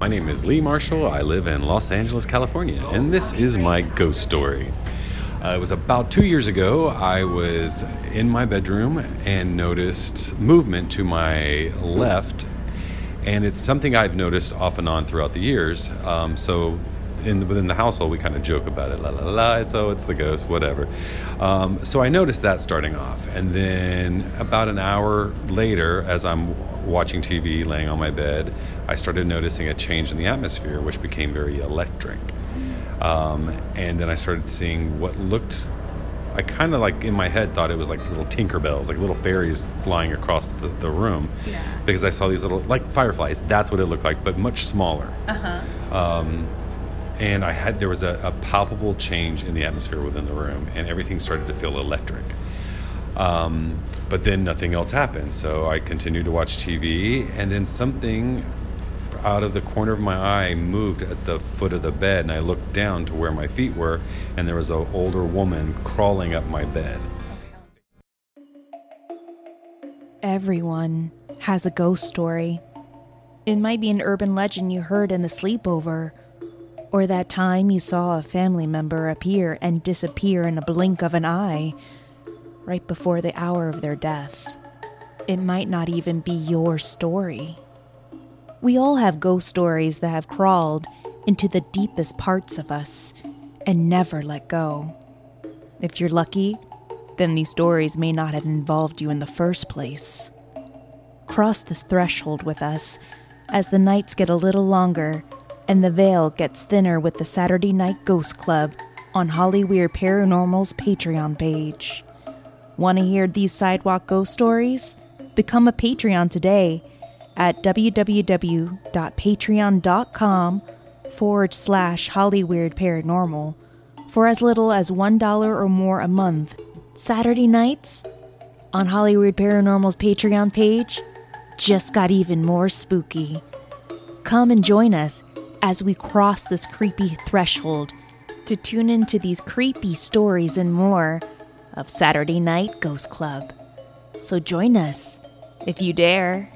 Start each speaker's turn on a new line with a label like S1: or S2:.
S1: My name is Lee Marshall. I live in Los Angeles, California, and this is my ghost story. Uh, it was about two years ago. I was in my bedroom and noticed movement to my left, and it's something I've noticed off and on throughout the years. Um, so, in within the household, we kind of joke about it. La la la. It's oh, it's the ghost, whatever. Um, so I noticed that starting off, and then about an hour later, as I'm watching TV, laying on my bed, I started noticing a change in the atmosphere, which became very electric. Um, and then I started seeing what looked. I kind of like in my head thought it was like little Tinkerbells, like little fairies flying across the, the room,
S2: Yeah.
S1: because I saw these little like fireflies. That's what it looked like, but much smaller.
S2: Uh huh.
S1: Um, and I had there was a, a palpable change in the atmosphere within the room, and everything started to feel electric. Um, but then nothing else happened, so I continued to watch TV, and then something out of the corner of my eye moved at the foot of the bed, and I looked down to where my feet were, and there was an older woman crawling up my bed.
S3: Everyone has a ghost story. It might be an urban legend you heard in a sleepover, or that time you saw a family member appear and disappear in a blink of an eye right before the hour of their death. It might not even be your story. We all have ghost stories that have crawled into the deepest parts of us and never let go. If you're lucky, then these stories may not have involved you in the first place. Cross the threshold with us as the nights get a little longer and the veil gets thinner with the Saturday Night Ghost Club on Hollyweird Paranormal's Patreon page. Want to hear these sidewalk ghost stories? Become a Patreon today at www.patreon.com forward slash Hollyweird Paranormal for as little as $1 or more a month. Saturday nights on Hollyweird Paranormal's Patreon page just got even more spooky. Come and join us as we cross this creepy threshold to tune into these creepy stories and more of Saturday Night Ghost Club. So join us if you dare.